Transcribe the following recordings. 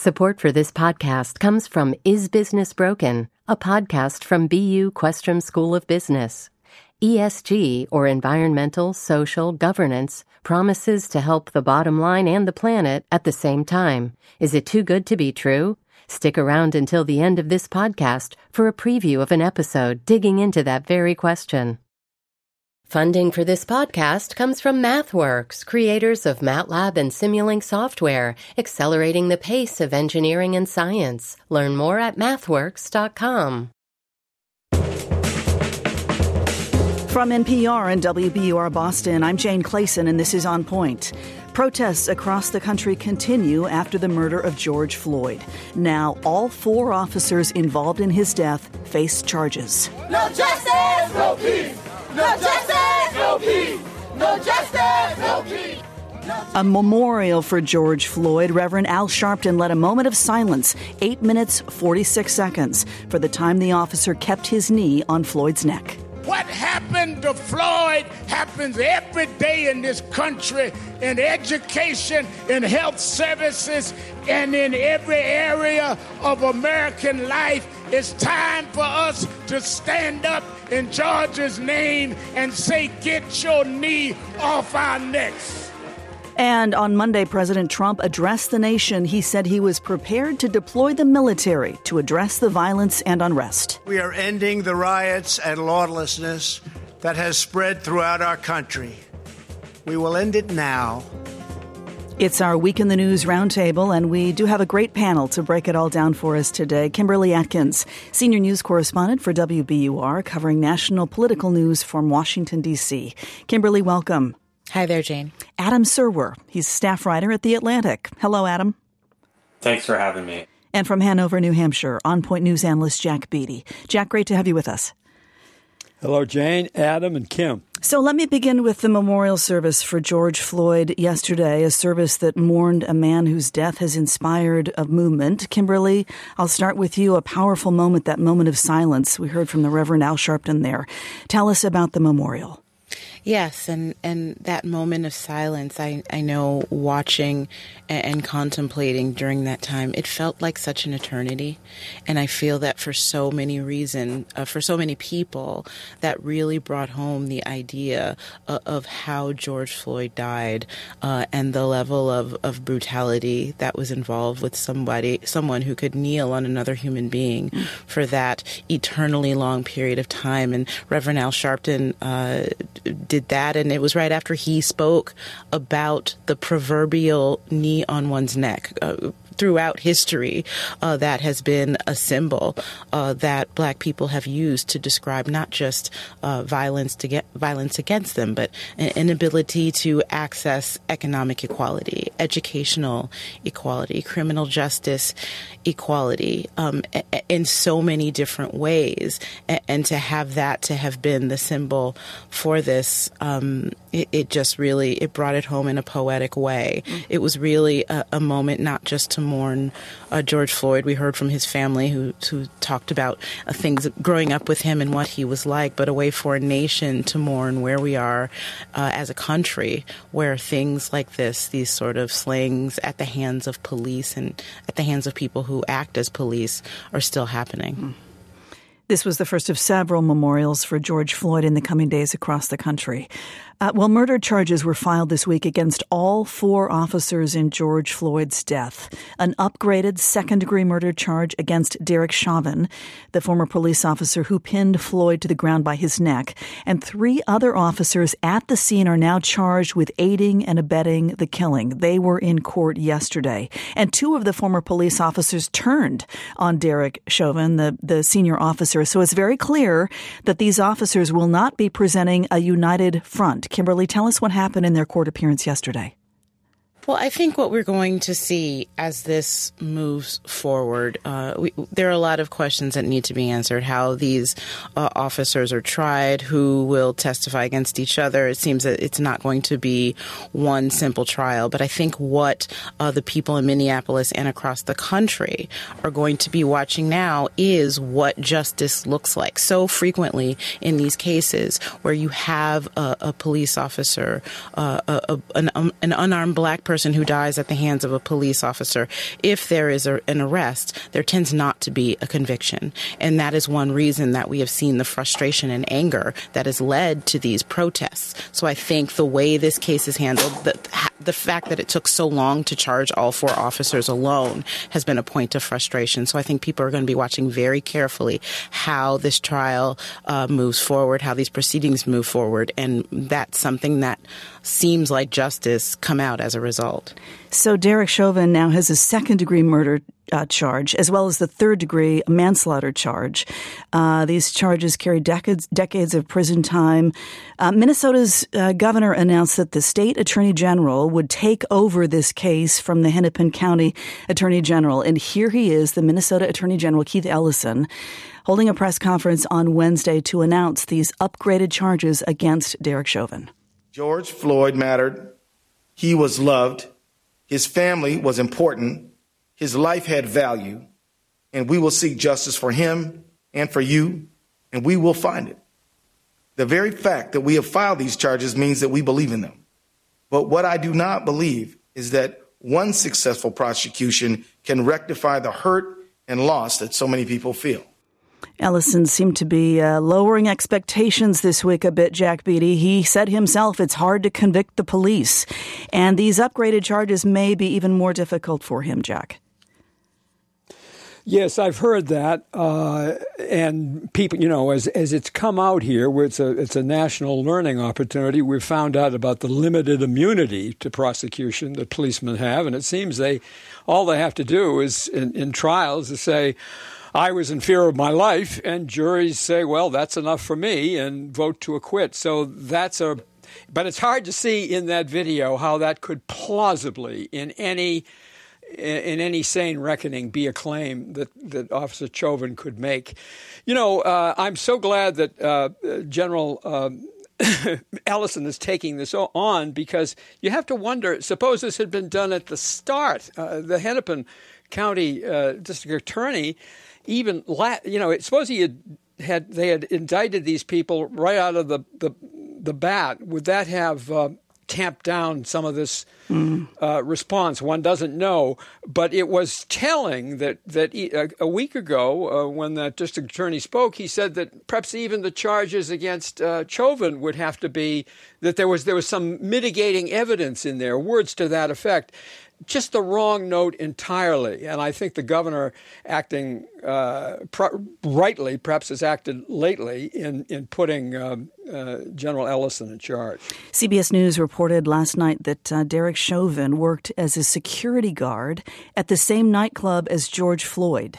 Support for this podcast comes from Is Business Broken, a podcast from BU Questrom School of Business. ESG, or environmental, social, governance, promises to help the bottom line and the planet at the same time. Is it too good to be true? Stick around until the end of this podcast for a preview of an episode digging into that very question. Funding for this podcast comes from MathWorks, creators of MATLAB and Simulink software, accelerating the pace of engineering and science. Learn more at mathworks.com. From NPR and WBUR Boston, I'm Jane Clayson, and this is On Point. Protests across the country continue after the murder of George Floyd. Now, all four officers involved in his death face charges. No justice, no peace. No justice, no peace. No justice, no peace. A memorial for George Floyd, Reverend Al Sharpton led a moment of silence, 8 minutes 46 seconds, for the time the officer kept his knee on Floyd's neck. What happened to Floyd happens every day in this country, in education, in health services, and in every area of American life. It's time for us to stand up in George's name and say, Get your knee off our necks. And on Monday, President Trump addressed the nation. He said he was prepared to deploy the military to address the violence and unrest. We are ending the riots and lawlessness that has spread throughout our country. We will end it now. It's our Week in the News roundtable, and we do have a great panel to break it all down for us today. Kimberly Atkins, senior news correspondent for WBUR, covering national political news from Washington, D.C. Kimberly, welcome. Hi there, Jane. Adam Serwer. He's staff writer at The Atlantic. Hello, Adam. Thanks for having me. And from Hanover, New Hampshire, On Point News analyst Jack Beatty. Jack, great to have you with us. Hello, Jane, Adam, and Kim. So let me begin with the memorial service for George Floyd yesterday, a service that mourned a man whose death has inspired a movement. Kimberly, I'll start with you. A powerful moment, that moment of silence. We heard from the Reverend Al Sharpton there. Tell us about the memorial. Yes, and, and that moment of silence, I, I know watching and, and, contemplating during that time, it felt like such an eternity. And I feel that for so many reasons, uh, for so many people, that really brought home the idea of, of how George Floyd died uh, and the level of, of brutality that was involved with somebody, someone who could kneel on another human being mm. for that eternally long period of time. And Reverend Al Sharpton uh, did that, and it was right after he spoke about the proverbial knee on one's neck. Uh, throughout history uh, that has been a symbol uh, that black people have used to describe not just uh, violence to get violence against them, but an inability to access economic equality, educational equality, criminal justice equality um, in so many different ways, and to have that to have been the symbol for this, um, it, it, just really it brought it home in a poetic way. It was really a, a moment not just to mourn uh, George Floyd. We heard from his family who who talked about uh, things growing up with him and what he was like, but a way for a nation to mourn where we are uh, as a country, where things like this, these sort of slayings at the hands of police and at the hands of people who act as police, are still happening. Mm. This was the first of several memorials for George Floyd in the coming days across the country. Uh, well, murder charges were filed this week against all four officers in George Floyd's death. An upgraded second degree murder charge against Derek Chauvin, the former police officer who pinned Floyd to the ground by his neck, and three other officers at the scene are now charged with aiding and abetting the killing. They were in court yesterday. And two of the former police officers turned on Derek Chauvin, the, the senior officer. So it's very clear that these officers will not be presenting a united front. Kimberly, tell us what happened in their court appearance yesterday. Well, I think what we're going to see as this moves forward, uh, we, there are a lot of questions that need to be answered. How these uh, officers are tried, who will testify against each other. It seems that it's not going to be one simple trial. But I think what uh, the people in Minneapolis and across the country are going to be watching now is what justice looks like. So frequently in these cases where you have a, a police officer, uh, a, a, an, um, an unarmed black person person who dies at the hands of a police officer, if there is a, an arrest, there tends not to be a conviction. And that is one reason that we have seen the frustration and anger that has led to these protests. So I think the way this case is handled, the, the fact that it took so long to charge all four officers alone has been a point of frustration. So I think people are going to be watching very carefully how this trial uh, moves forward, how these proceedings move forward, and that's something that seems like justice come out as a result. So Derek Chauvin now has a second degree murder uh, charge, as well as the third degree manslaughter charge. Uh, these charges carry decades, decades of prison time. Uh, Minnesota's uh, governor announced that the state attorney general would take over this case from the Hennepin County attorney general. And here he is, the Minnesota attorney general, Keith Ellison, holding a press conference on Wednesday to announce these upgraded charges against Derek Chauvin. George Floyd mattered. He was loved. His family was important his life had value, and we will seek justice for him and for you, and we will find it. The very fact that we have filed these charges means that we believe in them. But what I do not believe is that one successful prosecution can rectify the hurt and loss that so many people feel. Ellison seemed to be uh, lowering expectations this week a bit, Jack Beatty. He said himself it's hard to convict the police, and these upgraded charges may be even more difficult for him, Jack. Yes, I've heard that, uh, and people, you know, as as it's come out here, where it's a it's a national learning opportunity, we've found out about the limited immunity to prosecution that policemen have, and it seems they all they have to do is in, in trials to say. I was in fear of my life, and juries say, well, that's enough for me, and vote to acquit. So that's a, but it's hard to see in that video how that could plausibly, in any in any sane reckoning, be a claim that, that Officer Chauvin could make. You know, uh, I'm so glad that uh, General uh, Ellison is taking this on because you have to wonder suppose this had been done at the start. Uh, the Hennepin County uh, District Attorney, even, la- you know, suppose he had, had they had indicted these people right out of the, the, the bat, would that have uh, tamp down some of this mm. uh, response. One doesn't know, but it was telling that that a, a week ago, uh, when the district attorney spoke, he said that perhaps even the charges against uh, Chauvin would have to be that there was there was some mitigating evidence in there, words to that effect just the wrong note entirely. And I think the governor, acting uh, rightly, perhaps has acted lately in in putting um, uh, General Ellison in charge. CBS News reported last night that uh, Derek Chauvin worked as a security guard at the same nightclub as George Floyd,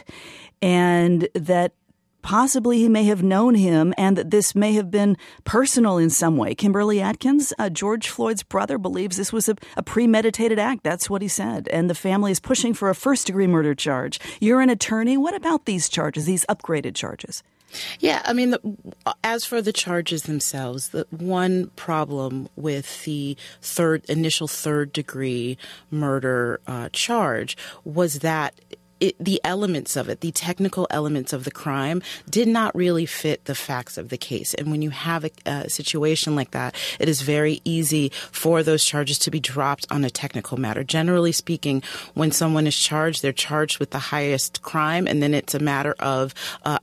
and that possibly he may have known him and that this may have been personal in some way. Kimberly Atkins, uh, George Floyd's brother, believes this was a, a, premeditated act. That's what he said. And the family is pushing for a first degree murder charge. You're an attorney. What about these charges, these upgraded charges? Yeah, I mean, the, as for the charges themselves, the one problem with the third initial third degree murder uh, charge was that it, the elements of it, the technical elements of the crime, did not really fit the facts of the case. And when you have a, a, situation like that, it is very easy for those charges to be dropped on a technical matter. Generally speaking, when someone is charged, they're charged with the highest crime, and then it's a matter of uh,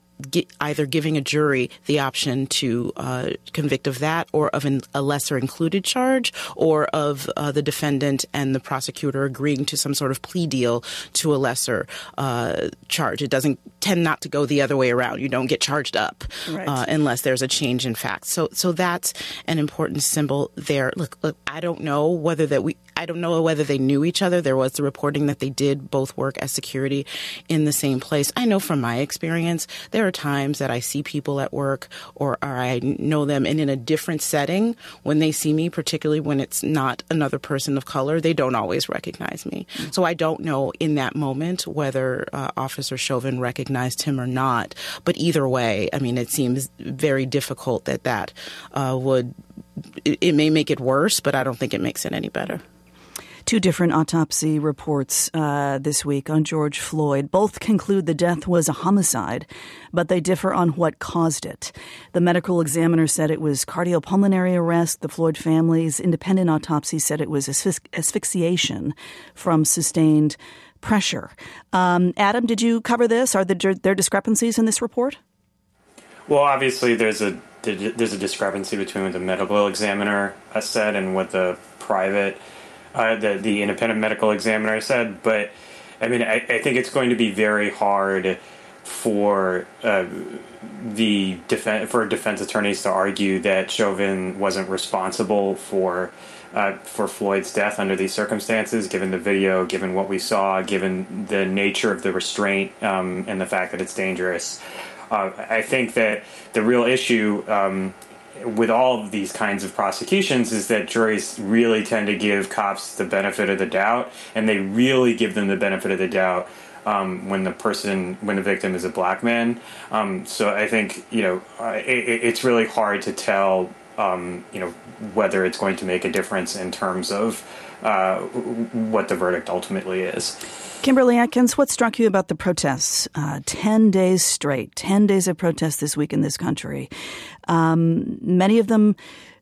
either giving a jury the option to uh, convict of that or of an, a lesser included charge or of uh, the defendant and the prosecutor agreeing to some sort of plea deal to a lesser uh, charge. It doesn't tend not to go the other way around. You don't get charged up right. Uh, unless there's a change in facts. So, so that's an important symbol there. Look, look, I don't know whether that we, I don't know whether they knew each other. There was the reporting that they did both work as security in the same place. I know from my experience, there are times that I see people at work or, or I know them and in a different setting when they see me, particularly when it's not another person of color, they don't always recognize me. Mm-hmm. So I don't know in that moment whether uh, Officer Chauvin recognized him or not. But either way, I mean, it seems very difficult that that uh, would, it, it may make it worse, but I don't think it makes it any better. Two different autopsy reports uh, this week on George Floyd. Both conclude the death was a homicide, but they differ on what caused it. The medical examiner said it was cardiopulmonary arrest. The Floyd family's independent autopsy said it was asphyxiation from sustained pressure. Um, Adam, did you cover this? Are there discrepancies in this report? Well, obviously, there's a there's a discrepancy between what the medical examiner said and what the private uh, the the independent medical examiner said. But I mean, I, I think it's going to be very hard for uh, the defense for defense attorneys to argue that Chauvin wasn't responsible for uh, for Floyd's death under these circumstances, given the video, given what we saw, given the nature of the restraint, um, and the fact that it's dangerous. Uh, I think that the real issue um, with all of these kinds of prosecutions is that juries really tend to give cops the benefit of the doubt, and they really give them the benefit of the doubt um, when the person, when the victim is a black man. Um, so I think you know it, it's really hard to tell, um, you know, whether it's going to make a difference in terms of uh, what the verdict ultimately is. Kimberly Atkins, what struck you about the protests? Uh, 10 days straight, 10 days of protests this week in this country. Um, many of them,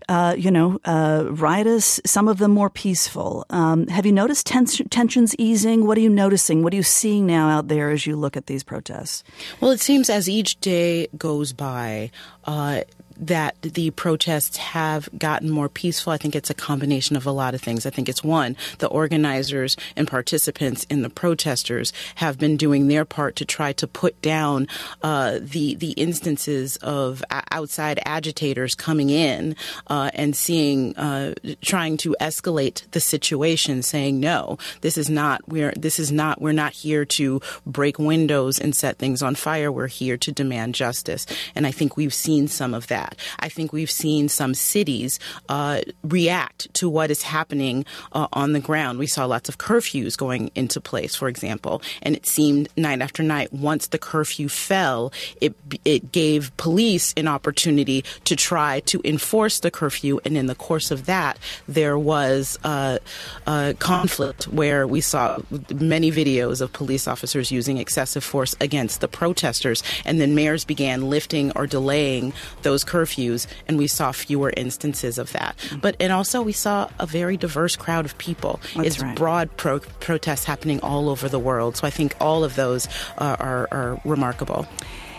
uh, you know, uh, riotous, some of them more peaceful. Um, have you noticed tens- tensions easing? What are you noticing? What are you seeing now out there as you look at these protests? Well, it seems as each day goes by, uh, that the protests have gotten more peaceful. I think it's a combination of a lot of things. I think it's one, the organizers and participants in the protesters have been doing their part to try to put down uh, the the instances of outside agitators coming in uh, and seeing, uh, trying to escalate the situation, saying no, this is not we're this is not we're not here to break windows and set things on fire. We're here to demand justice, and I think we've seen some of that that. I think we've seen some cities uh, react to what is happening uh, on the ground. We saw lots of curfews going into place, for example, and it seemed night after night, once the curfew fell, it it gave police an opportunity to try to enforce the curfew, and in the course of that, there was a, a conflict where we saw many videos of police officers using excessive force against the protesters, and then mayors began lifting or delaying those curfews curfews, and we saw fewer instances of that. But and also we saw a very diverse crowd of people. That's it's right. broad pro- protests happening all over the world. So I think all of those uh, are, are remarkable.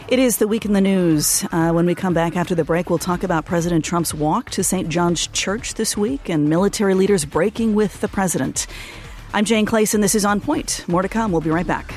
It is the week in the news. Uh, when we come back after the break, we'll talk about President Trump's walk to St. John's Church this week and military leaders breaking with the president. I'm Jane Clayson. This is On Point. More to come. We'll be right back.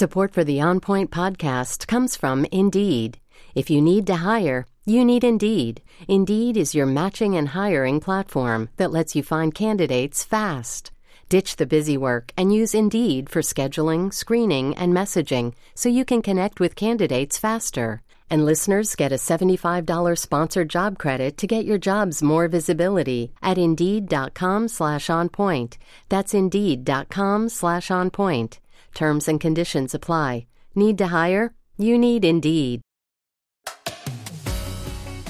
Support for the On Point podcast comes from Indeed. If you need to hire, you need Indeed. Indeed is your matching and hiring platform that lets you find candidates fast. Ditch the busy work and use Indeed for scheduling, screening, and messaging so you can connect with candidates faster. And listeners get a $75 sponsored job credit to get your jobs more visibility at Indeed.com slash OnPoint. That's Indeed.com slash OnPoint. Terms and conditions apply. Need to hire? You need Indeed.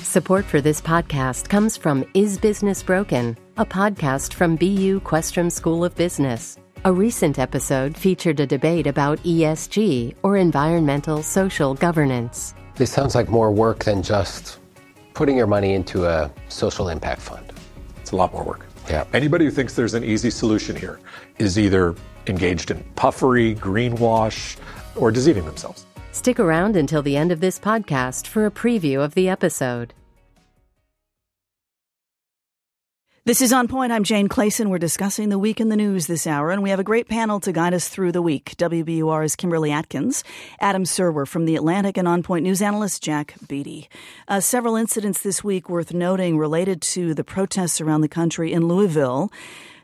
Support for this podcast comes from Is Business Broken, a podcast from BU Questrom School of Business. A recent episode featured a debate about ESG or environmental social governance. This sounds like more work than just putting your money into a social impact fund. It's a lot more work. Yeah. Anybody who thinks there's an easy solution here is either engaged in puffery, greenwash, or deceiving themselves. Stick around until the end of this podcast for a preview of the episode. This is On Point. I'm Jane Clayson. We're discussing the week in the news this hour, and we have a great panel to guide us through the week. WBUR's Kimberly Atkins, Adam Serwer from The Atlantic, and On Point news analyst Jack Beatty. Uh, several incidents this week worth noting related to the protests around the country in Louisville.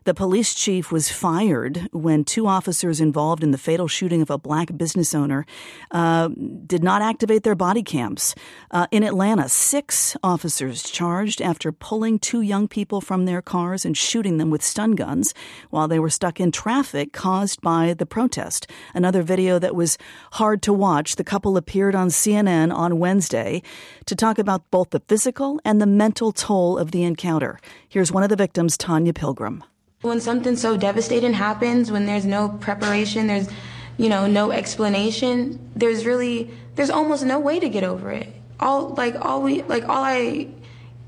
The police chief was fired when two officers involved in the fatal shooting of a black business owner uh, did not activate their body cams. Uh, in Atlanta, six officers charged after pulling two young people from their cars and shooting them with stun guns while they were stuck in traffic caused by the protest. Another video that was hard to watch. The couple appeared on CNN on Wednesday to talk about both the physical and the mental toll of the encounter. Here's one of the victims, Tanya Pilgrim. When something so devastating happens, when there's no preparation, there's you know no explanation, there's really there's almost no way to get over it. All like all we like all I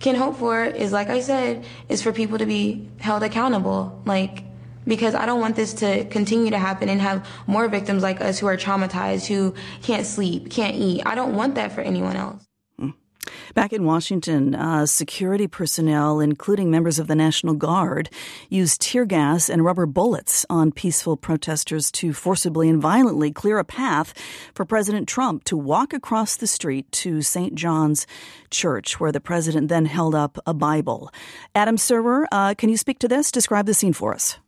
can hope for is like I said is for people to be held accountable. Like because I don't want this to continue to happen and have more victims like us who are traumatized, who can't sleep, can't eat. I don't want that for anyone else. Back in Washington, uh, security personnel, including members of the National Guard, used tear gas and rubber bullets on peaceful protesters to forcibly and violently clear a path for President Trump to walk across the street to St. John's Church, where the president then held up a Bible. Adam Serwer, uh, can you speak to this? Describe the scene for us.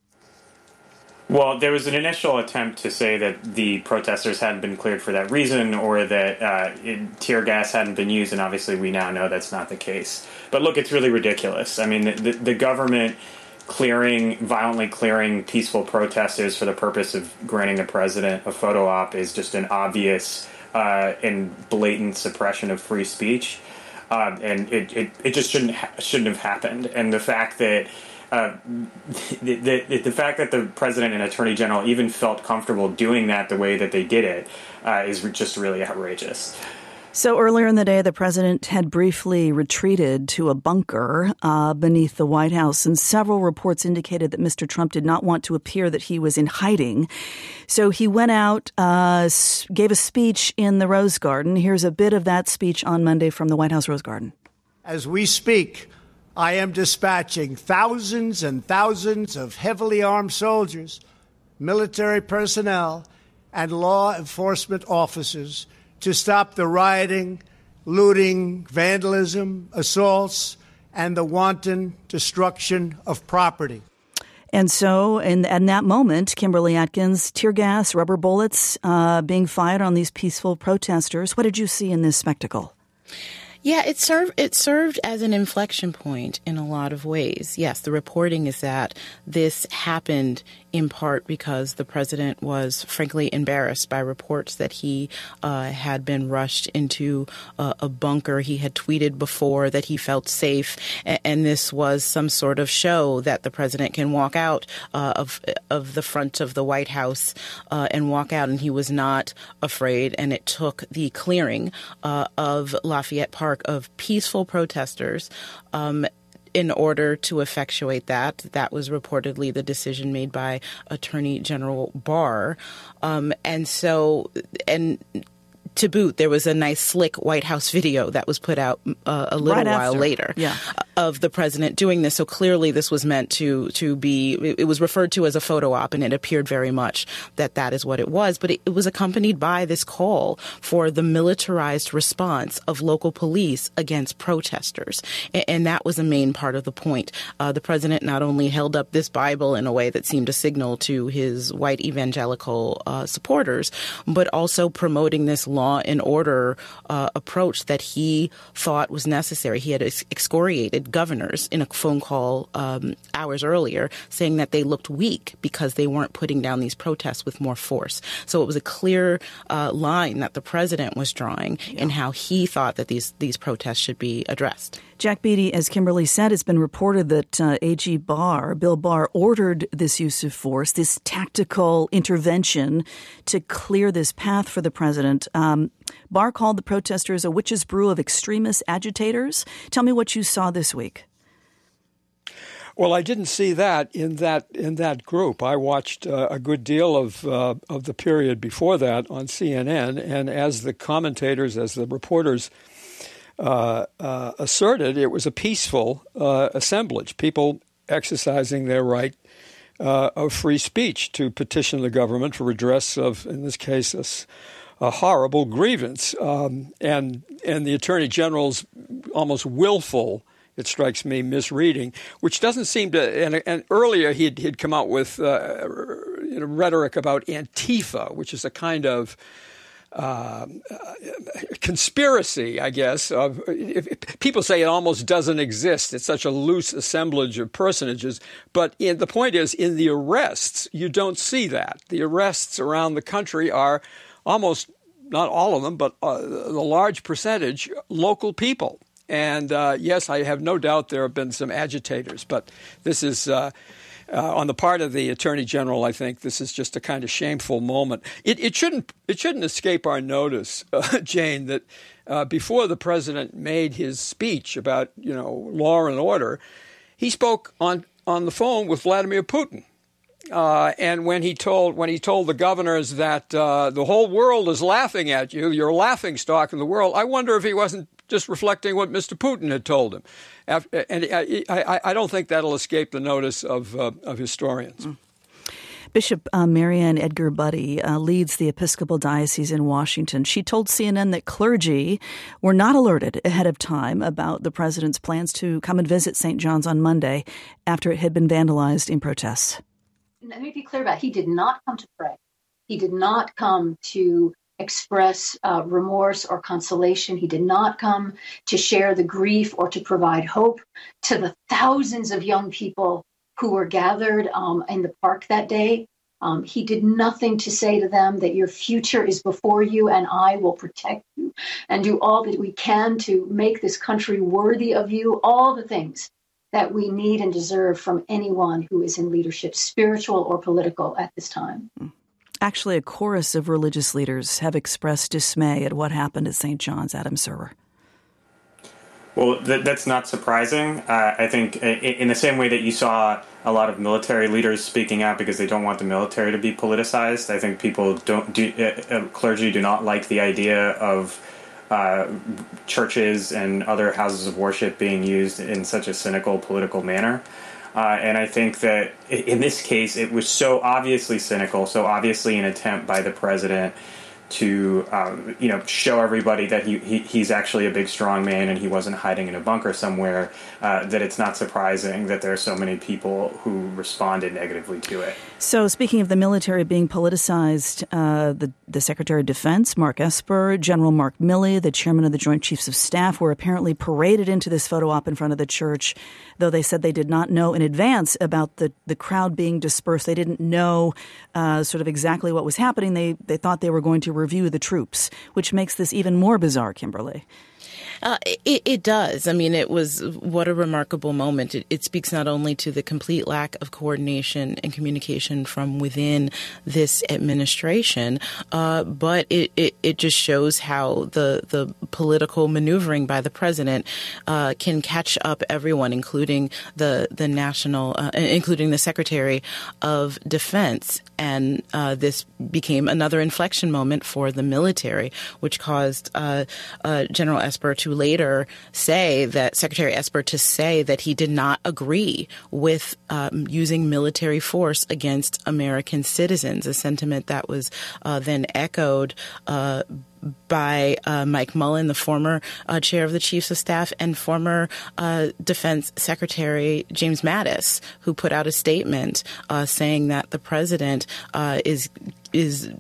Well, there was an initial attempt to say that the protesters hadn't been cleared for that reason or that uh, it, tear gas hadn't been used, and obviously we now know that's not the case. But look, it's really ridiculous. I mean, the, the government clearing, violently clearing peaceful protesters for the purpose of granting the president a photo op is just an obvious uh, and blatant suppression of free speech. Uh, and it, it, it just shouldn't ha- shouldn't have happened. And the fact that uh, the, the, the, fact that the president and attorney general even felt comfortable doing that the way that they did it uh, is just really outrageous. So earlier in the day, the president had briefly retreated to a bunker uh, beneath the White House, and several reports indicated that Mr. Trump did not want to appear that he was in hiding. So he went out, uh, gave a speech in the Rose Garden. Here's a bit of that speech on Monday from the White House Rose Garden. As we speak, I am dispatching thousands and thousands of heavily armed soldiers, military personnel, and law enforcement officers to stop the rioting, looting, vandalism, assaults, and the wanton destruction of property. And so, in, in that moment, Kimberly Atkins, tear gas, rubber bullets uh, being fired on these peaceful protesters. What did you see in this spectacle? Yeah, it served it served as an inflection point in a lot of ways. Yes, the reporting is that this happened in part because the president was frankly embarrassed by reports that he uh, had been rushed into a, a, bunker. He had tweeted before that he felt safe, and, and, this was some sort of show that the president can walk out uh, of of the front of the White House uh, and walk out, and he was not afraid. And it took the clearing uh, of Lafayette Park of peaceful protesters um, in order to effectuate that, that was reportedly the decision made by Attorney General Barr. Um, and so, and to boot, there was a nice, slick White House video that was put out uh, a little right while after. later yeah. Of the president doing this. So clearly, this was meant to to be. It was referred to as a photo op, and it appeared very much that that is what it was. But it, it was accompanied by this call for the militarized response of local police against protesters, and, and that was a main part of the point. Uh, the president not only held up this Bible in a way that seemed a signal to his white evangelical uh, supporters, but also promoting this law and order uh, approach that he thought was necessary. He had excoriated governors in a phone call um, hours earlier, saying that they looked weak because they weren't putting down these protests with more force. So it was a clear uh, line that the president was drawing yeah. in how he thought that these these protests should be addressed. Jack Beatty, as Kimberly said, it's been reported that uh, AG Barr, Bill Barr, ordered this use of force, this tactical intervention to clear this path for the president. Um, Barr called the protesters a witch's brew of extremist agitators. Tell me what you saw this week. Well, I didn't see that in that in that group. I watched uh, a good deal of uh, of the period before that on CNN, and as the commentators, as the reporters uh, uh, asserted it was a peaceful uh, assemblage, people exercising their right uh, of free speech to petition the government for redress of, in this case, a, a horrible grievance. Um, and, and the Attorney General's almost willful it strikes me, misreading, which doesn't seem to. And, and earlier he'd, he'd come out with uh, rhetoric about Antifa, which is a kind of uh, conspiracy, I guess. Of, if, if people say it almost doesn't exist. It's such a loose assemblage of personages. But in, the point is, in the arrests, you don't see that. The arrests around the country are almost not all of them, but uh, the large percentage local people. And uh, yes, I have no doubt there have been some agitators, but this is uh, uh, on the part of the attorney general, I think this is just a kind of shameful moment. It, it shouldn't it shouldn't escape our notice, uh, Jane, that uh, before the president made his speech about you know law and order, he spoke on on the phone with Vladimir Putin. Uh, and when he told when he told the governors that uh, the whole world is laughing at you, you're laughing stock in the world. I wonder if he wasn't just reflecting what Mr. Putin had told him. And I, I don't think that'll escape the notice of, uh, of historians. Mm. Bishop uh, Mariann Edgar Budde uh, leads the Episcopal Diocese in Washington. She told CNN that clergy were not alerted ahead of time about the president's plans to come and visit St. John's on Monday after it had been vandalized in protests. Let me be clear about it. he did not come to pray. He did not come to express uh, remorse or consolation. He did not come to share the grief or to provide hope to the thousands of young people who were gathered um, in the park that day. Um, he did nothing to say to them that your future is before you and I will protect you and do all that we can to make this country worthy of you, all the things that we need and deserve from anyone who is in leadership, spiritual or political, at this time. Actually, a chorus of religious leaders have expressed dismay at what happened at St. John's. Adam Serwer. Well, th- that's not surprising. Uh, I think in the same way that you saw a lot of military leaders speaking out because they don't want the military to be politicized. I think people don't do, uh, uh clergy do not like the idea of uh, churches and other houses of worship being used in such a cynical political manner. Uh, and I think that in this case, it was so obviously cynical, so obviously an attempt by the president to um, you know show everybody that he, he, he's actually a big strong man and he wasn't hiding in a bunker somewhere uh, that it's not surprising that there are so many people who responded negatively to it so speaking of the military being politicized uh, the, the secretary of defense mark esper general mark milley the chairman of the joint chiefs of staff were apparently paraded into this photo op in front of the church though they said they did not know in advance about the, the crowd being dispersed they didn't know uh, sort of exactly what was happening they, they thought they were going to review the troops, which makes this even more bizarre, Kimberly. Uh, it, it, does. I mean, it was what a remarkable moment. It, it, speaks not only to the complete lack of coordination and communication from within this administration, uh, but it, it, it, just shows how the, the political maneuvering by the president uh, can catch up everyone, including the the national, uh, including the Secretary of Defense. And uh, this became another inflection moment for the military, which caused uh, General Esper to later say that Secretary Esper to say that he did not agree with um, using military force against American citizens, a sentiment that was uh, then echoed uh, by uh, Mike Mullen, the former uh, chair of the Chiefs of Staff, and former uh, Defense Secretary James Mattis, who put out a statement uh, saying that the president uh, is is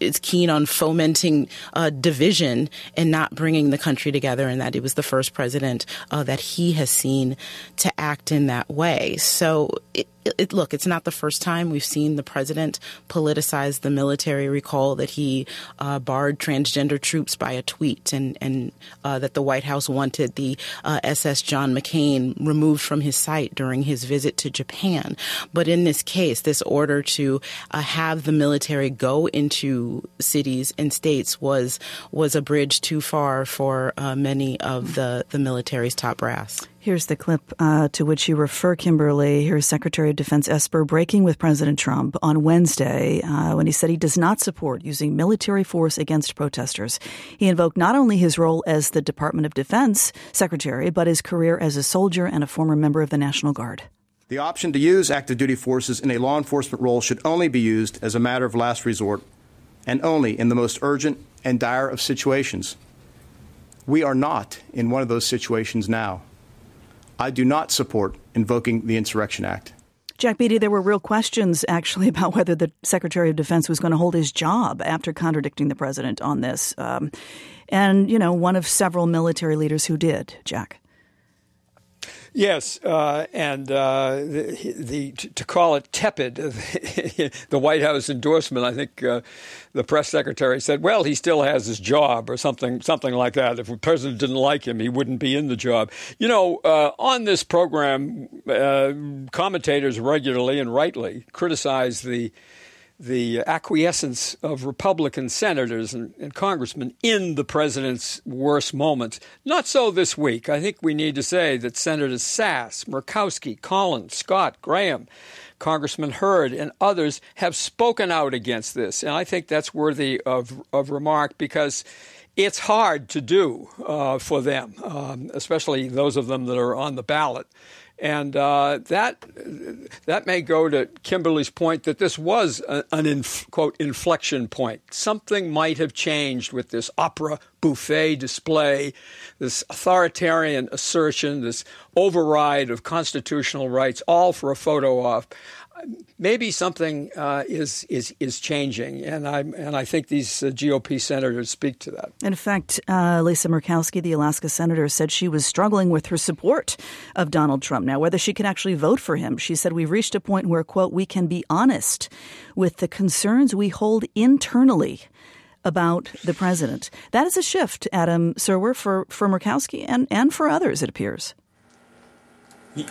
is keen on fomenting uh, division and not bringing the country together, and that he was the first president uh, that he has seen to act in that way. So it, it, look, it's not the first time we've seen the president politicize the military. Recall that he uh, barred transgender troops by a tweet, and and uh, that the White House wanted the uh, SS John McCain removed from his sight during his visit to Japan. But in this case, this order to uh, have the military go into cities and states was was a bridge too far for uh, many of the the military's top brass. Here's the clip uh, to which you refer, Kimberly. Here's Secretary of Defense Esper breaking with President Trump on Wednesday uh, when he said he does not support using military force against protesters. He invoked not only his role as the Department of Defense Secretary, but his career as a soldier and a former member of the National Guard. The option to use active duty forces in a law enforcement role should only be used as a matter of last resort and only in the most urgent and dire of situations. We are not in one of those situations now. I do not support invoking the Insurrection Act. Jack Beatty, there were real questions actually about whether the Secretary of Defense was going to hold his job after contradicting the president on this. Um, and, you know, one of several military leaders who did, Jack. Yes, uh, and uh, the, the, to call it tepid, the White House endorsement. I think uh, the press secretary said, "Well, he still has his job," or something, something like that. If the president didn't like him, he wouldn't be in the job. You know, uh, on this program, uh, commentators regularly and rightly criticize the the acquiescence of Republican senators and, and, congressmen in the president's worst moments. Not so this week. I think we need to say that Senators Sasse, Murkowski, Collins, Scott, Graham, Congressman Hurd, and others have spoken out against this. And I think that's worthy of, of remark because it's hard to do uh, for them, um, especially those of them that are on the ballot. And uh, that that may go to Kimberly's point that this was a, an inf, quote inflection point. Something might have changed with this opera buffa display, this authoritarian assertion, this override of constitutional rights, all for a photo op maybe something uh, is is is changing, and I and I think these uh, GOP senators speak to that. In fact, uh, Lisa Murkowski, the Alaska senator, said she was struggling with her support of Donald Trump. Now, whether she can actually vote for him, she said we've reached a point where quote we can be honest with the concerns we hold internally about the president. That is a shift, Adam Serwer, for for Murkowski and and for others. It appears.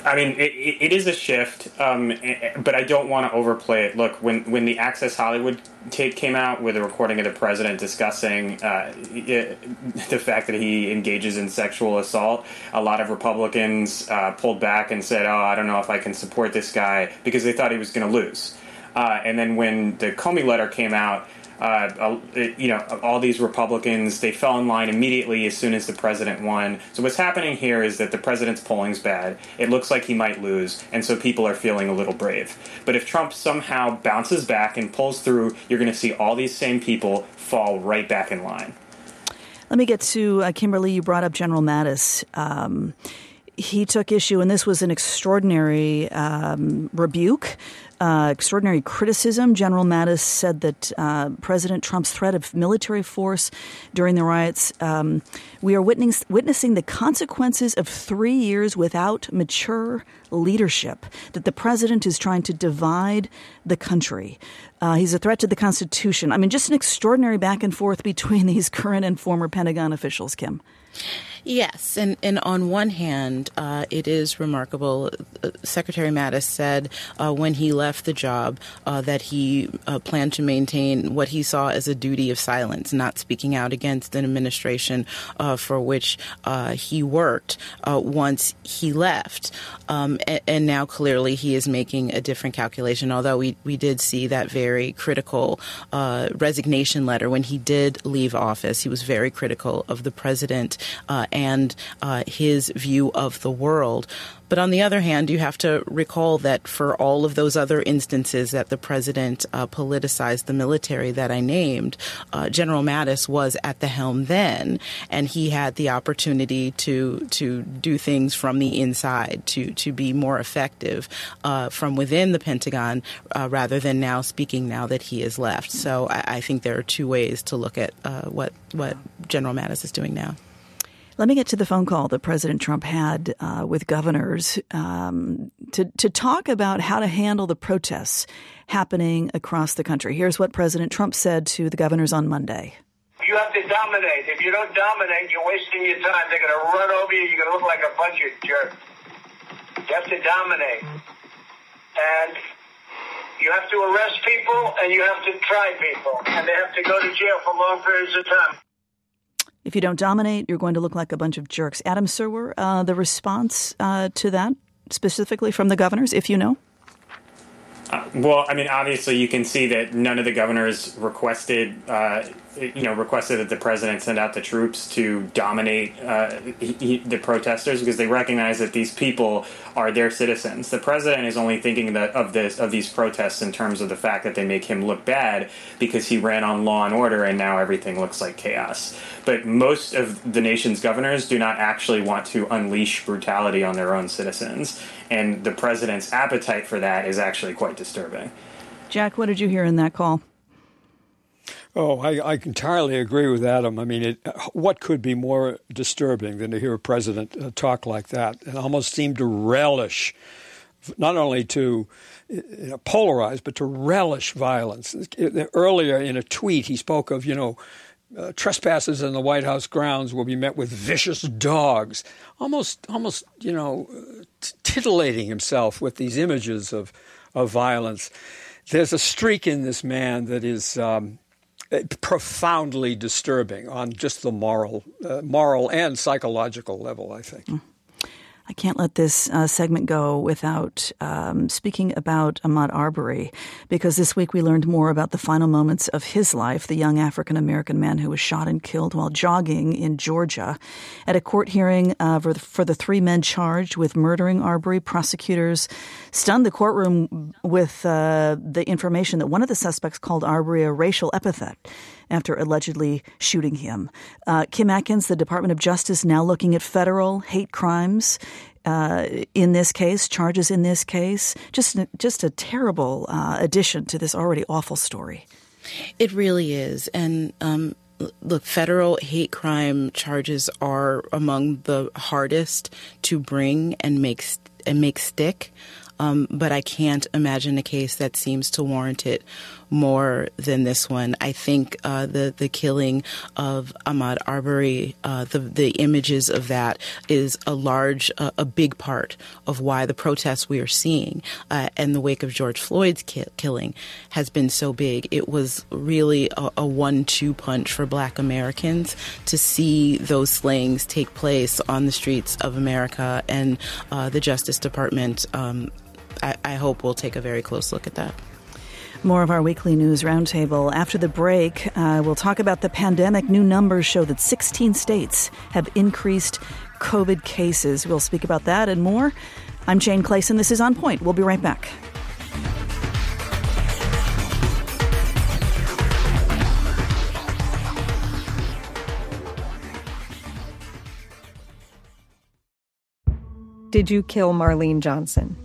I mean, it, it is a shift, um, but I don't want to overplay it. Look, when when the Access Hollywood tape came out with a recording of the president discussing uh, it, the fact that he engages in sexual assault, a lot of Republicans uh, pulled back and said, "Oh, I don't know if I can support this guy," because they thought he was going to lose. Uh, and then when the Comey letter came out, uh, you know, all these Republicans, they fell in line immediately as soon as the president won. So what's happening here is that the president's polling's bad. It looks like he might lose, and so people are feeling a little brave. But if Trump somehow bounces back and pulls through, you're going to see all these same people fall right back in line. Let me get to uh, Kimberly. You brought up General Mattis. Um, he took issue, and this was an extraordinary um, rebuke uh, extraordinary criticism. General Mattis said that uh, President Trump's threat of military force during the riots, um, we are witness- witnessing the consequences of three years without mature leadership, that the president is trying to divide the country. Uh, he's a threat to the Constitution. I mean, just an extraordinary back and forth between these current and former Pentagon officials, Kim. Yes, and, and on one hand, uh, it is remarkable. Uh, Secretary Mattis said uh, when he left the job uh, that he uh, planned to maintain what he saw as a duty of silence, not speaking out against an administration uh, for which he worked once he left. Um, and, and, now clearly he is making a different calculation, although we, we did see that very critical resignation letter when he did leave office. He was very critical of the president and uh, his view of the world. But on the other hand, you have to recall that for all of those other instances that the president uh, politicized the military that I named, uh, General Mattis was at the helm then, and he had the opportunity to to do things from the inside to to be more effective uh, from within the Pentagon, uh, rather than now speaking now that he is left. So I, I think there are two ways to look at uh, what what General Mattis is doing now. Let me get to the phone call that President Trump had uh, with governors um, to, to talk about how to handle the protests happening across the country. Here's what President Trump said to the governors on Monday. You have to dominate. If you don't dominate, you're wasting your time. They're going to run over you. You're going to look like a bunch of jerks. You have to dominate. And you have to arrest people and you have to try people. And they have to go to jail for long periods of time. If you don't dominate, you're going to look like a bunch of jerks. Adam Serwer, uh, the response uh, to that specifically from the governors, if you know? Uh, well, I mean, obviously, you can see that none of the governors requested uh, you know, requested that the president send out the troops to dominate uh, he, the protesters because they recognize that these people are their citizens. The president is only thinking that of this of these protests in terms of the fact that they make him look bad because he ran on law and order and now everything looks like chaos. But most of the nation's governors do not actually want to unleash brutality on their own citizens, and the president's appetite for that is actually quite disturbing. Jack, what did you hear in that call? Oh, I, I entirely agree with Adam. I mean, it, what could be more disturbing than to hear a president uh, talk like that and almost seem to relish, not only to you know, polarize, but to relish violence. Earlier in a tweet, he spoke of, you know, uh, trespassers in the White House grounds will be met with vicious dogs. Almost, almost, you know, t- titillating himself with these images of, of violence. There's a streak in this man that is um, profoundly disturbing on just the moral, uh, moral and psychological level. I think. Mm. I can't let this uh, segment go without um, speaking about Ahmaud Arbery, because this week we learned more about the final moments of his life, the young African American man who was shot and killed while jogging in Georgia. At a court hearing uh, for, the, for the three men charged with murdering Arbery, prosecutors stunned the courtroom with uh, the information that one of the suspects called Arbery a racial epithet after allegedly shooting him. Uh, Kim Atkins, the Department of Justice, now looking at federal hate crimes. Uh, in this case, charges in this case, just just a terrible uh, addition to this already awful story. It really is, and um, look, federal hate crime charges are among the hardest to bring and make and make stick. Um, but I can't imagine a case that seems to warrant it more than this one. I think uh, the the killing of Ahmaud Arbery, uh, the the images of that is a large, uh, a big part of why the protests we are seeing uh, in the wake of George Floyd's ki- killing has been so big. It was really a, a one-two punch for Black Americans to see those slayings take place on the streets of America, and uh, the Justice Department. Um, I, I hope we'll take a very close look at that. More of our weekly news roundtable. After the break, uh, we'll talk about the pandemic. New numbers show that 16 states have increased COVID cases. We'll speak about that and more. I'm Jane Clayson. This is On Point. We'll be right back. Did you kill Marlene Johnson?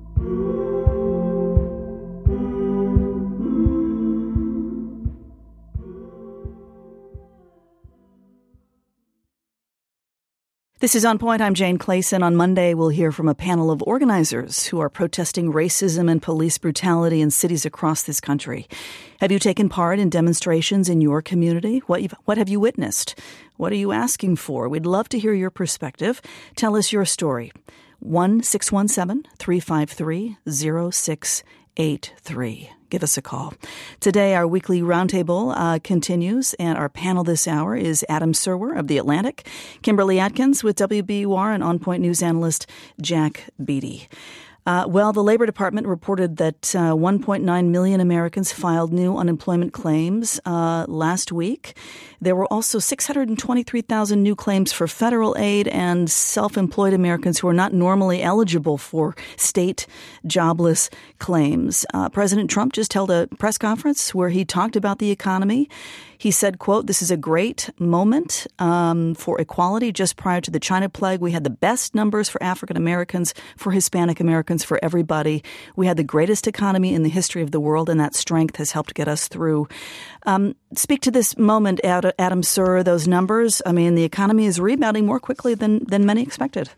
This is On Point. I'm Jane Clayson. On Monday, we'll hear from a panel of organizers who are protesting racism and police brutality in cities across this country. Have you taken part in demonstrations in your community? What, what have you witnessed? What are you asking for? We'd love to hear your perspective. Tell us your story. 1 617 353 0683 give us a call. Today, our weekly roundtable uh, continues, and our panel this hour is Adam Serwer of The Atlantic, Kimberly Atkins with WBUR, and On Point News analyst Jack Beatty. Uh, well, the Labor Department reported that uh, 1.9 million Americans filed new unemployment claims uh, last week. There were also 623,000 new claims for federal aid and self employed Americans who are not normally eligible for state jobless claims. Uh, President Trump just held a press conference where he talked about the economy. He said, quote, this is a great moment um, for equality. Just prior to the China plague, we had the best numbers for African Americans, for Hispanic Americans, for everybody. We had the greatest economy in the history of the world, and that strength has helped get us through. Um, speak to this moment, Adam Serwer, those numbers. I mean, the economy is rebounding more quickly than, than many expected.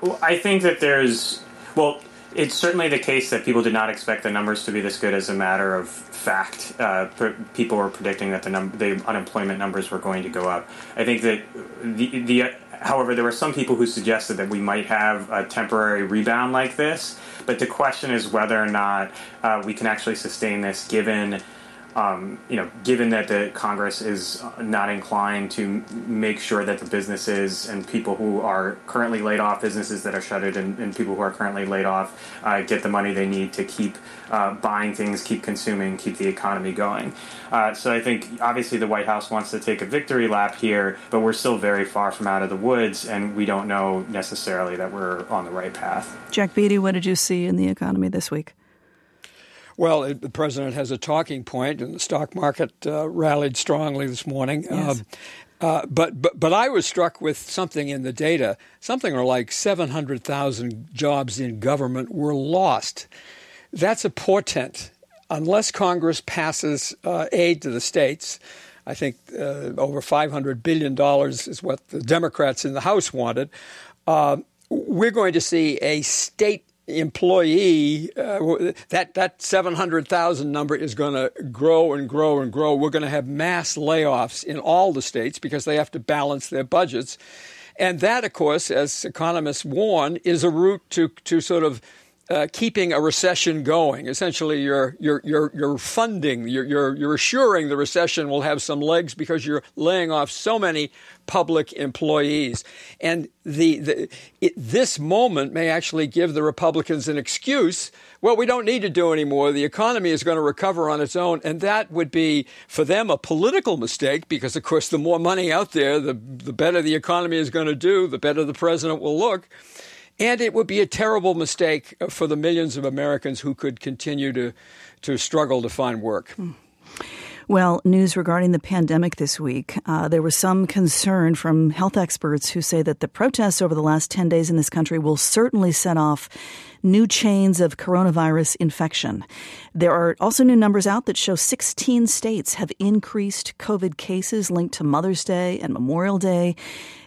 Well, I think that there's, well, it's certainly the case that people did not expect the numbers to be this good as a matter of fact. Uh, people were predicting that the, num- the unemployment numbers were going to go up. I think that the, the uh, however, there were some people who suggested that we might have a temporary rebound like this. But the question is whether or not uh, we can actually sustain this given um, you know, given that the Congress is not inclined to make sure that the businesses and people who are currently laid off, businesses that are shuttered, and, and people who are currently laid off uh, get the money they need to keep uh, buying things, keep consuming, keep the economy going. Uh, so I think obviously the White House wants to take a victory lap here, but we're still very far from out of the woods, and we don't know necessarily that we're on the right path. Jack Beatty, what did you see in the economy this week? Well, it, the president has a talking point, and the stock market uh, rallied strongly this morning. Yes. Um, uh, but, but but I was struck with something in the data. Something like 700,000 jobs in government were lost. That's a portent. Unless Congress passes uh, aid to the states, I think uh, over 500 billion dollars is what the Democrats in the House wanted. Uh, we're going to see a state employee, uh, that that seven hundred thousand number is going to grow and grow and grow. We're going to have mass layoffs in all the states because they have to balance their budgets, and that, of course, as economists warn, is a route to to sort of uh, keeping a recession going. Essentially, you're you're you're, you're funding, you're, you're you're assuring the recession will have some legs because you're laying off so many public employees. And the, the it, this moment may actually give the Republicans an excuse. Well, we don't need to do anymore. The economy is going to recover on its own, and that would be for them a political mistake because, of course, the more money out there, the the better the economy is going to do, the better the president will look. And it would be a terrible mistake for the millions of Americans who could continue to, to struggle to find work. Hmm. Well, news regarding the pandemic this week. Uh, there was some concern from health experts who say that the protests over the last 10 days in this country will certainly set off new chains of coronavirus infection. There are also new numbers out that show 16 states have increased COVID cases linked to Mother's Day and Memorial Day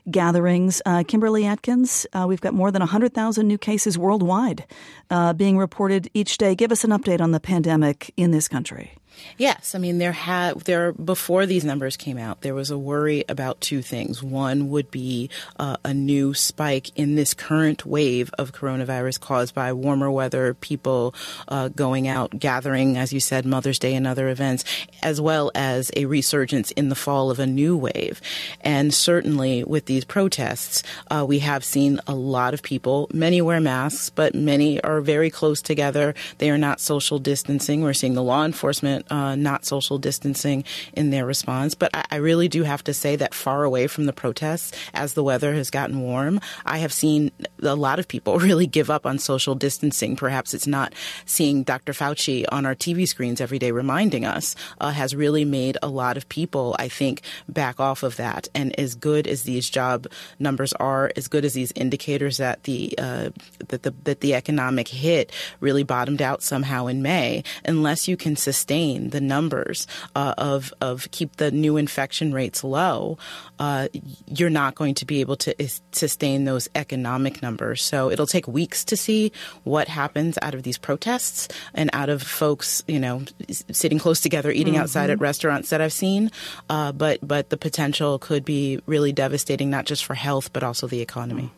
gatherings. Uh, Kimberly Atkins, uh, we've got more than 100,000 new cases worldwide uh, being reported each day. Give us an update on the pandemic in this country. Yes, I mean there had there before these numbers came out, there was a worry about two things. One would be uh, a new spike in this current wave of coronavirus caused by warmer weather, people uh, going out, gathering, as you said, Mother's Day and other events, as well as a resurgence in the fall of a new wave. And certainly with these protests, uh, we have seen a lot of people. Many wear masks, but many are very close together. They are not social distancing. We're seeing the law enforcement uh, not social distancing in their response. But I, I really do have to say that far away from the protests, as the weather has gotten warm, I have seen a lot of people really give up on social distancing. Perhaps it's not seeing Dr. Fauci on our TV screens every day reminding us uh, has really made a lot of people, I think, back off of that. And as good as these job numbers are, as good as these indicators that the uh, that the that the economic hit really bottomed out somehow in May, unless you can sustain the numbers uh, of of keep the new infection rates low, uh, you're not going to be able to sustain those economic numbers. So it'll take weeks to see what happens out of these protests and out of folks, you know, sitting close together, eating mm-hmm. outside at restaurants that I've seen. Uh, but but the potential could be really devastating, not just for health but also the economy.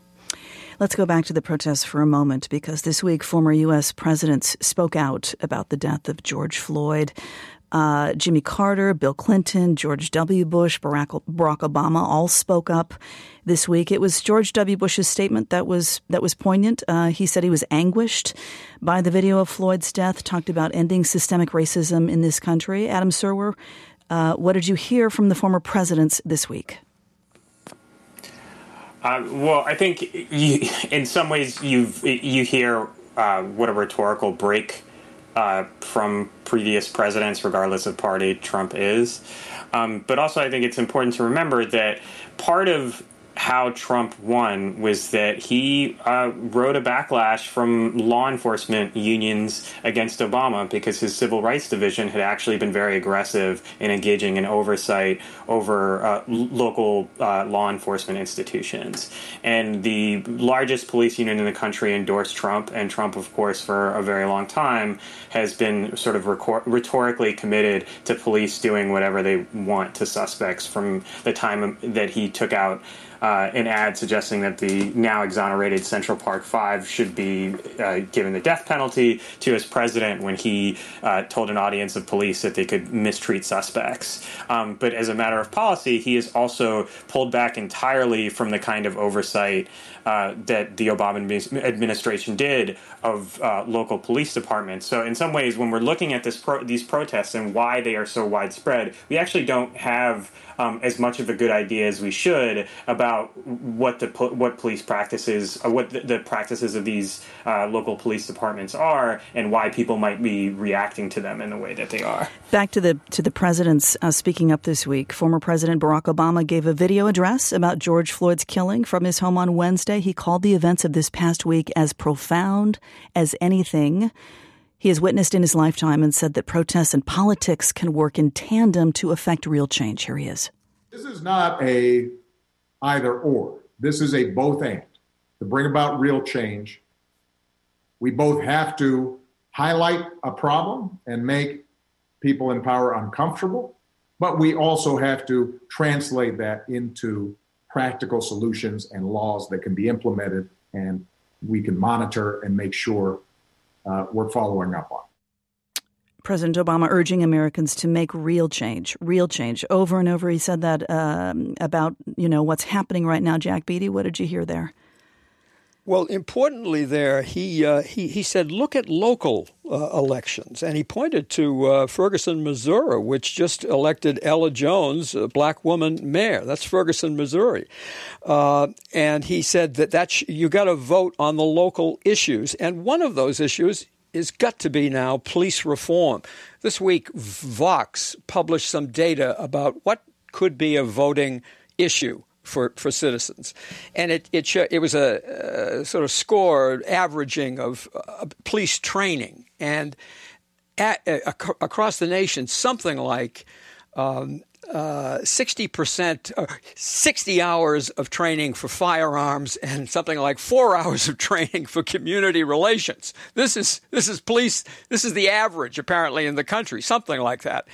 Let's go back to the protests for a moment because this week former U.S. presidents spoke out about the death of George Floyd. Uh, Jimmy Carter, Bill Clinton, George W. Bush, Barack, Barack Obama all spoke up this week. It was George W. Bush's statement that was that was poignant. Uh, he said he was anguished by the video of Floyd's death. Talked about ending systemic racism in this country. Adam Serwer, uh, what did you hear from the former presidents this week? Uh, well, I think you, in some ways you you hear uh, what a rhetorical break uh, from previous presidents, regardless of party Trump is. Um, but also, I think it's important to remember that part of how Trump won was that he uh, rode a backlash from law enforcement unions against Obama because his civil rights division had actually been very aggressive in engaging in oversight over uh, local uh, law enforcement institutions. And the largest police union in the country endorsed Trump, and Trump, of course, for a very long time has been sort of rhetorically committed to police doing whatever they want to suspects from the time that he took out uh, an ad suggesting that the now exonerated Central Park Five should be uh, given the death penalty to his president when he uh, told an audience of police that they could mistreat suspects. Um, but as a matter of policy, he has also pulled back entirely from the kind of oversight uh, that the Obama administration did of uh, local police departments. So, in some ways, when we're looking at this pro- these protests and why they are so widespread, we actually don't have um, as much of a good idea as we should about what the what police practices, uh, what the, the practices of these uh, local police departments are, and why people might be reacting to them in the way that they are. Back to the to the presidents uh, speaking up this week. Former President Barack Obama gave a video address about George Floyd's killing from his home on Wednesday. He called the events of this past week as profound as anything he has witnessed in his lifetime and said that protests and politics can work in tandem to affect real change. Here he is. This is not a either or. This is a both and to bring about real change. We both have to highlight a problem and make people in power uncomfortable, but we also have to translate that into practical solutions and laws that can be implemented and we can monitor and make sure uh, we're following up on. President Obama urging Americans to make real change, real change. Over and over, he said that um, about you know what's happening right now. Jack Beatty, what did you hear there? Well, importantly, there he uh, he he said, look at local uh, elections, and he pointed to uh, Ferguson, Missouri, which just elected Ella Jones, a black woman mayor. That's Ferguson, Missouri, uh, and he said that that you got to vote on the local issues, and one of those issues is got to be now police reform. This week, Vox published some data about what could be a voting issue for, for citizens. And it, it, it was a, a sort of score averaging of uh, police training. And at, uh, across the nation, something like um, uh, 60%, uh, 60 hours of training for firearms and something like four hours of training for community relations. This is, this is police, this is the average apparently in the country, something like that.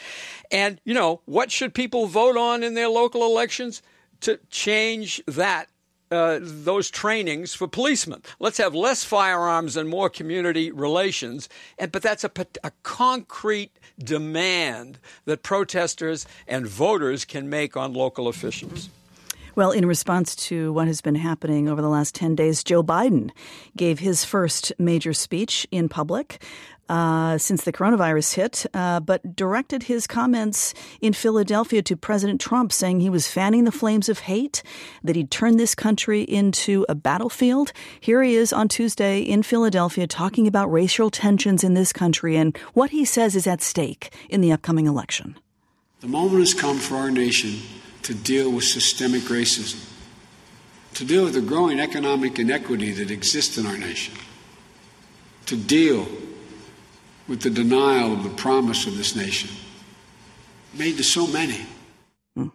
And, you know, what should people vote on in their local elections? To change that uh, those trainings for policemen. Let's have less firearms and more community relations. And, but that's a, a concrete demand that protesters and voters can make on local officials. Well, in response to what has been happening over the last 10 days, Joe Biden gave his first major speech in public uh, since the coronavirus hit, uh, but directed his comments in Philadelphia to President Trump, saying he was fanning the flames of hate, that he'd turned this country into a battlefield. Here he is on Tuesday in Philadelphia talking about racial tensions in this country and what he says is at stake in the upcoming election. The moment has come for our nation to deal with systemic racism, to deal with the growing economic inequity that exists in our nation, to deal with the denial of the promise of this nation made to so many. Hmm.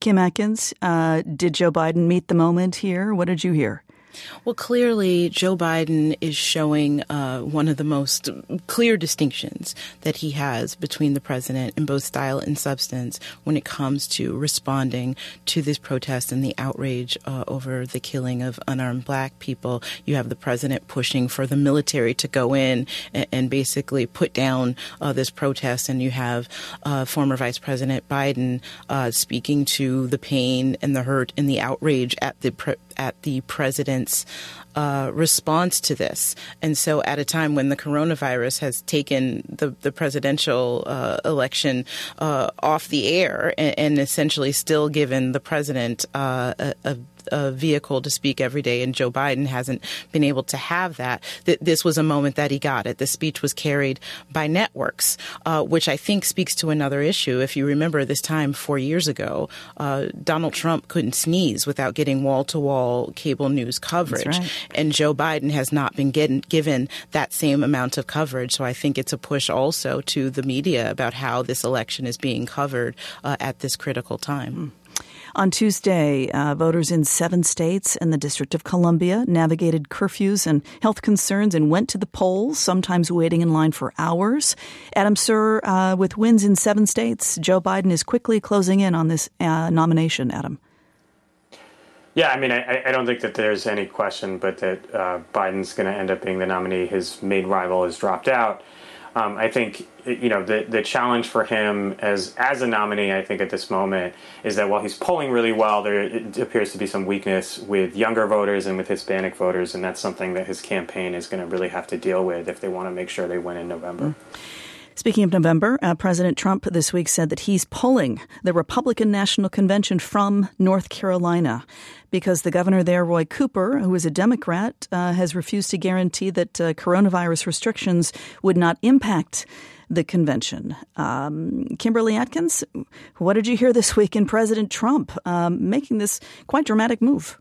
Kim Atkins, uh, did Joe Biden meet the moment here? What did you hear? Well, clearly, Joe Biden is showing uh, one of the most clear distinctions that he has between the president in both style and substance when it comes to responding to this protest and the outrage uh, over the killing of unarmed black people. You have the president pushing for the military to go in and, and basically put down uh, this protest, and you have uh, former Vice President Biden uh, speaking to the pain and the hurt and the outrage at the pre- at the president's uh, response to this. And so, at a time when the coronavirus has taken the, the presidential uh, election uh, off the air and, and, essentially still given the president uh, a, a a vehicle to speak every day, and Joe Biden hasn't been able to have that. Th- this was a moment that he got it. The speech was carried by networks, uh, which I think speaks to another issue. If you remember this time four years ago, uh, Donald Trump couldn't sneeze without getting wall to wall cable news coverage. Right. And Joe Biden has not been getting, given that same amount of coverage. So I think it's a push also to the media about how this election is being covered uh, at this critical time. Mm. On Tuesday, uh, voters in seven states and the District of Columbia navigated curfews and health concerns and went to the polls, sometimes waiting in line for hours. Adam Serwer, uh, with wins in seven states, Joe Biden is quickly closing in on this uh, nomination. Adam. Yeah, I mean, I, I, don't think that there's any question, but that uh, Biden's going to end up being the nominee. His main rival has dropped out. Um, I think you know the the challenge for him as as a nominee. I think at this moment is that while he's polling really well, there appears to be some weakness with younger voters and with Hispanic voters, and that's something that his campaign is going to really have to deal with if they want to make sure they win in November. Mm-hmm. Speaking of November, uh, President Trump this week said that he's pulling the Republican National Convention from North Carolina because the governor there, Roy Cooper, who is a Democrat, uh, has refused to guarantee that uh, coronavirus restrictions would not impact the convention. Um, Kimberly Atkins, what did you hear this week in President Trump um, making this quite dramatic move?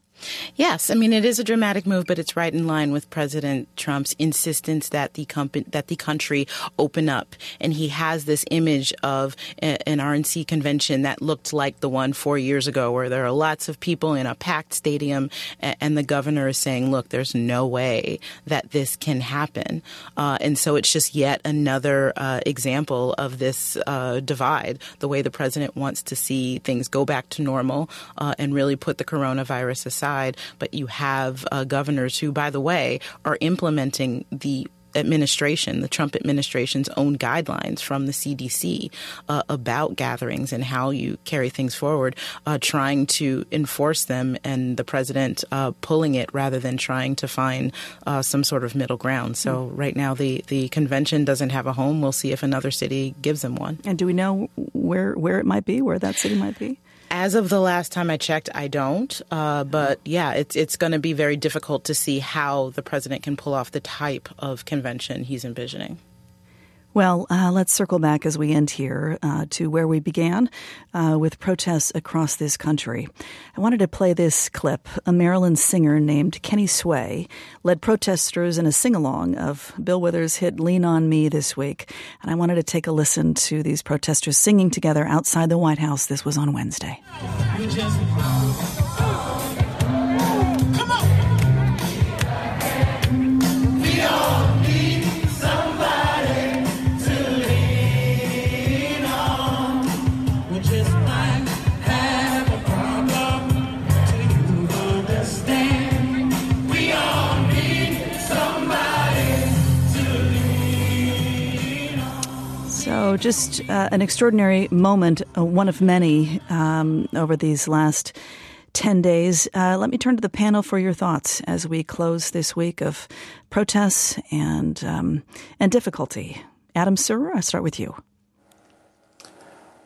Yes, I mean it is a dramatic move, but it's right in line with President Trump's insistence that the company, that the country open up, and he has this image of a, an RNC convention that looked like the one four years ago, where there are lots of people in a packed stadium, and, and the governor is saying, "Look, there's no way that this can happen," uh, and so it's just yet another uh, example of this uh, divide. The way the president wants to see things go back to normal uh, and really put the coronavirus aside side, but you have uh, governors who, by the way, are implementing the administration, the Trump administration's own guidelines from the CDC uh, about gatherings and how you carry things forward, uh, trying to enforce them, and the president uh, pulling it rather than trying to find uh, some sort of middle ground. So mm-hmm. right now, the the convention doesn't have a home. We'll see if another city gives them one. And do we know where where it might be, where that city might be? As of the last time I checked, I don't. Uh, but yeah, it's it's going to be very difficult to see how the president can pull off the type of convention he's envisioning. Well, uh, let's circle back as we end here uh, to where we began uh, with protests across this country. I wanted to play this clip. A Maryland singer named Kenny Sway led protesters in a sing along of Bill Withers' hit Lean on Me this week. And I wanted to take a listen to these protesters singing together outside the White House. This was on Wednesday. So, just uh, an extraordinary moment, uh, one of many um, over these last 10 days. Uh, let me turn to the panel for your thoughts as we close this week of protests and, um, and difficulty. Adam Serwer, I'll start with you.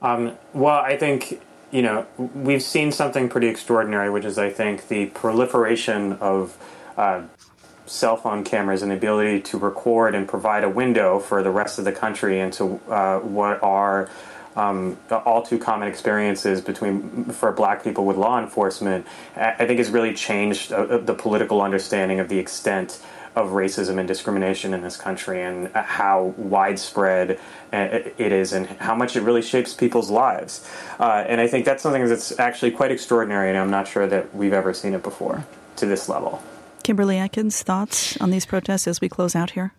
Um, well, I think, you know, we've seen something pretty extraordinary, which is, I think, the proliferation of uh, cell phone cameras and the ability to record and provide a window for the rest of the country into uh, what are um, all too common experiences between for black people with law enforcement, I think has really changed uh, the political understanding of the extent of racism and discrimination in this country and how widespread uh, it is and how much it really shapes people's lives. Uh, and I think that's something that's actually quite extraordinary, and I'm not sure that we've ever seen it before to this level. Kimberly Atkins, thoughts on these protests as we close out here?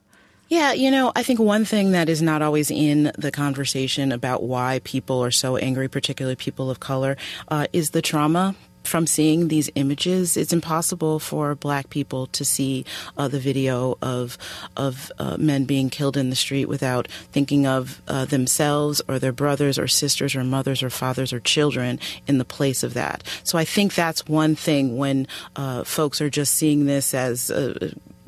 Yeah, you know, I think one thing that is not always in the conversation about why people are so angry, particularly people of color, uh, is the trauma from seeing these images, it's impossible for black people to see uh, the video of of uh, men being killed in the street without thinking of uh, themselves or their brothers or sisters or mothers or fathers or children in the place of that. So I think that's one thing when uh, folks are just seeing this as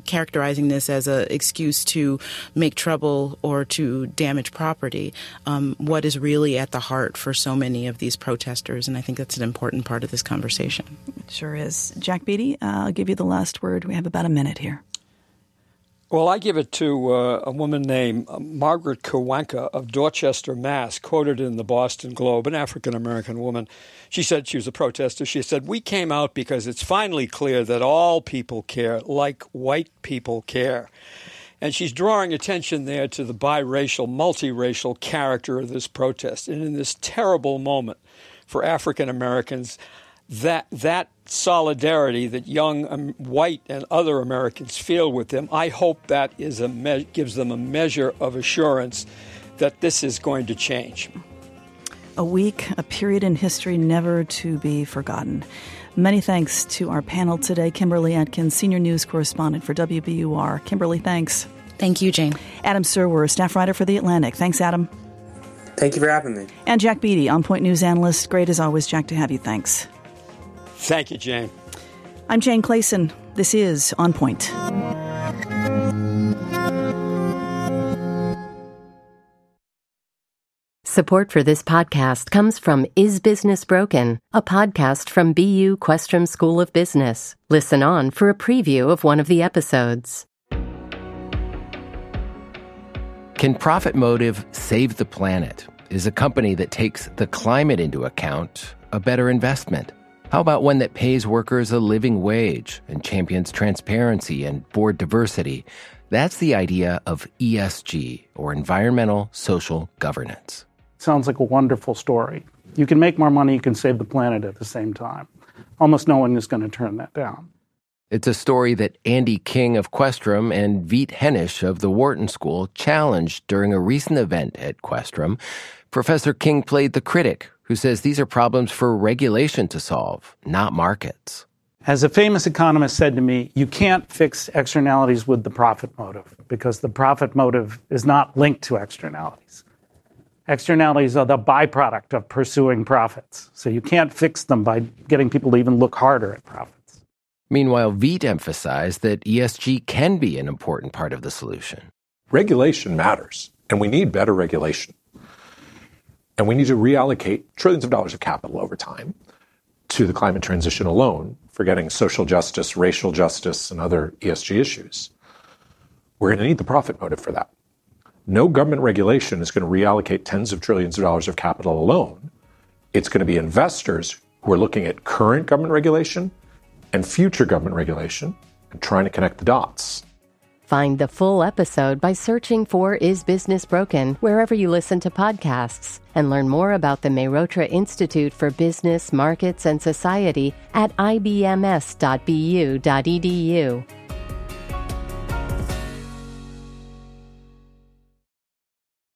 characterizing this as an excuse to make trouble or to damage property. Um, what is really at the heart for so many of these protesters, and I think that's an important part of this conversation. Sure is. Jack Beatty, uh, I'll give you the last word. We have about a minute here. Well, I give it to uh, a woman named Margaret Kawanka of Dorchester, Mass., quoted in the Boston Globe, an African American woman. She said she was a protester. She said, We came out because it's finally clear that all people care, like white people care. And she's drawing attention there to the biracial, multiracial character of this protest. And in this terrible moment for African Americans, that that solidarity that young um, white and other Americans feel with them, I hope that is a me- gives them a measure of assurance that this is going to change. A week, a period in history never to be forgotten. Many thanks to our panel today Kimberly Atkins, senior news correspondent for WBUR. Kimberly, thanks. Thank you, Jane. Adam Serwer, staff writer for The Atlantic. Thanks, Adam. Thank you for having me. And Jack Beatty, On Point News analyst. Great as always, Jack, to have you. Thanks. Thank you, Jane. I'm Jane Clayson. This is On Point. Support for this podcast comes from Is Business Broken, a podcast from BU Questrom School of Business. Listen on for a preview of one of the episodes. Can Profit Motive save the planet? Is a company that takes the climate into account a better investment? How about one that pays workers a living wage and champions transparency and board diversity? That's the idea of ESG, or environmental social governance. Sounds like a wonderful story. You can make more money, you can save the planet at the same time. Almost no one is going to turn that down. It's a story that Andy King of Questrom and Vit Henisz of the Wharton School challenged during a recent event at Questrom. Professor King played the critic who says these are problems for regulation to solve, not markets. As a famous economist said to me, you can't fix externalities with the profit motive because the profit motive is not linked to externalities. Externalities are the byproduct of pursuing profits. So you can't fix them by getting people to even look harder at profits. Meanwhile, Vit emphasized that ESG can be an important part of the solution. Regulation matters, and we need better regulation. And we need to reallocate trillions of dollars of capital over time to the climate transition alone, forgetting social justice, racial justice, and other ESG issues. We're going to need the profit motive for that. No government regulation is going to reallocate tens of trillions of dollars of capital alone. It's going to be investors who are looking at current government regulation and future government regulation and trying to connect the dots. Find the full episode by searching for Is Business Broken wherever you listen to podcasts and learn more about the Mehrotra Institute for Business, Markets, and Society at ibms.bu.edu.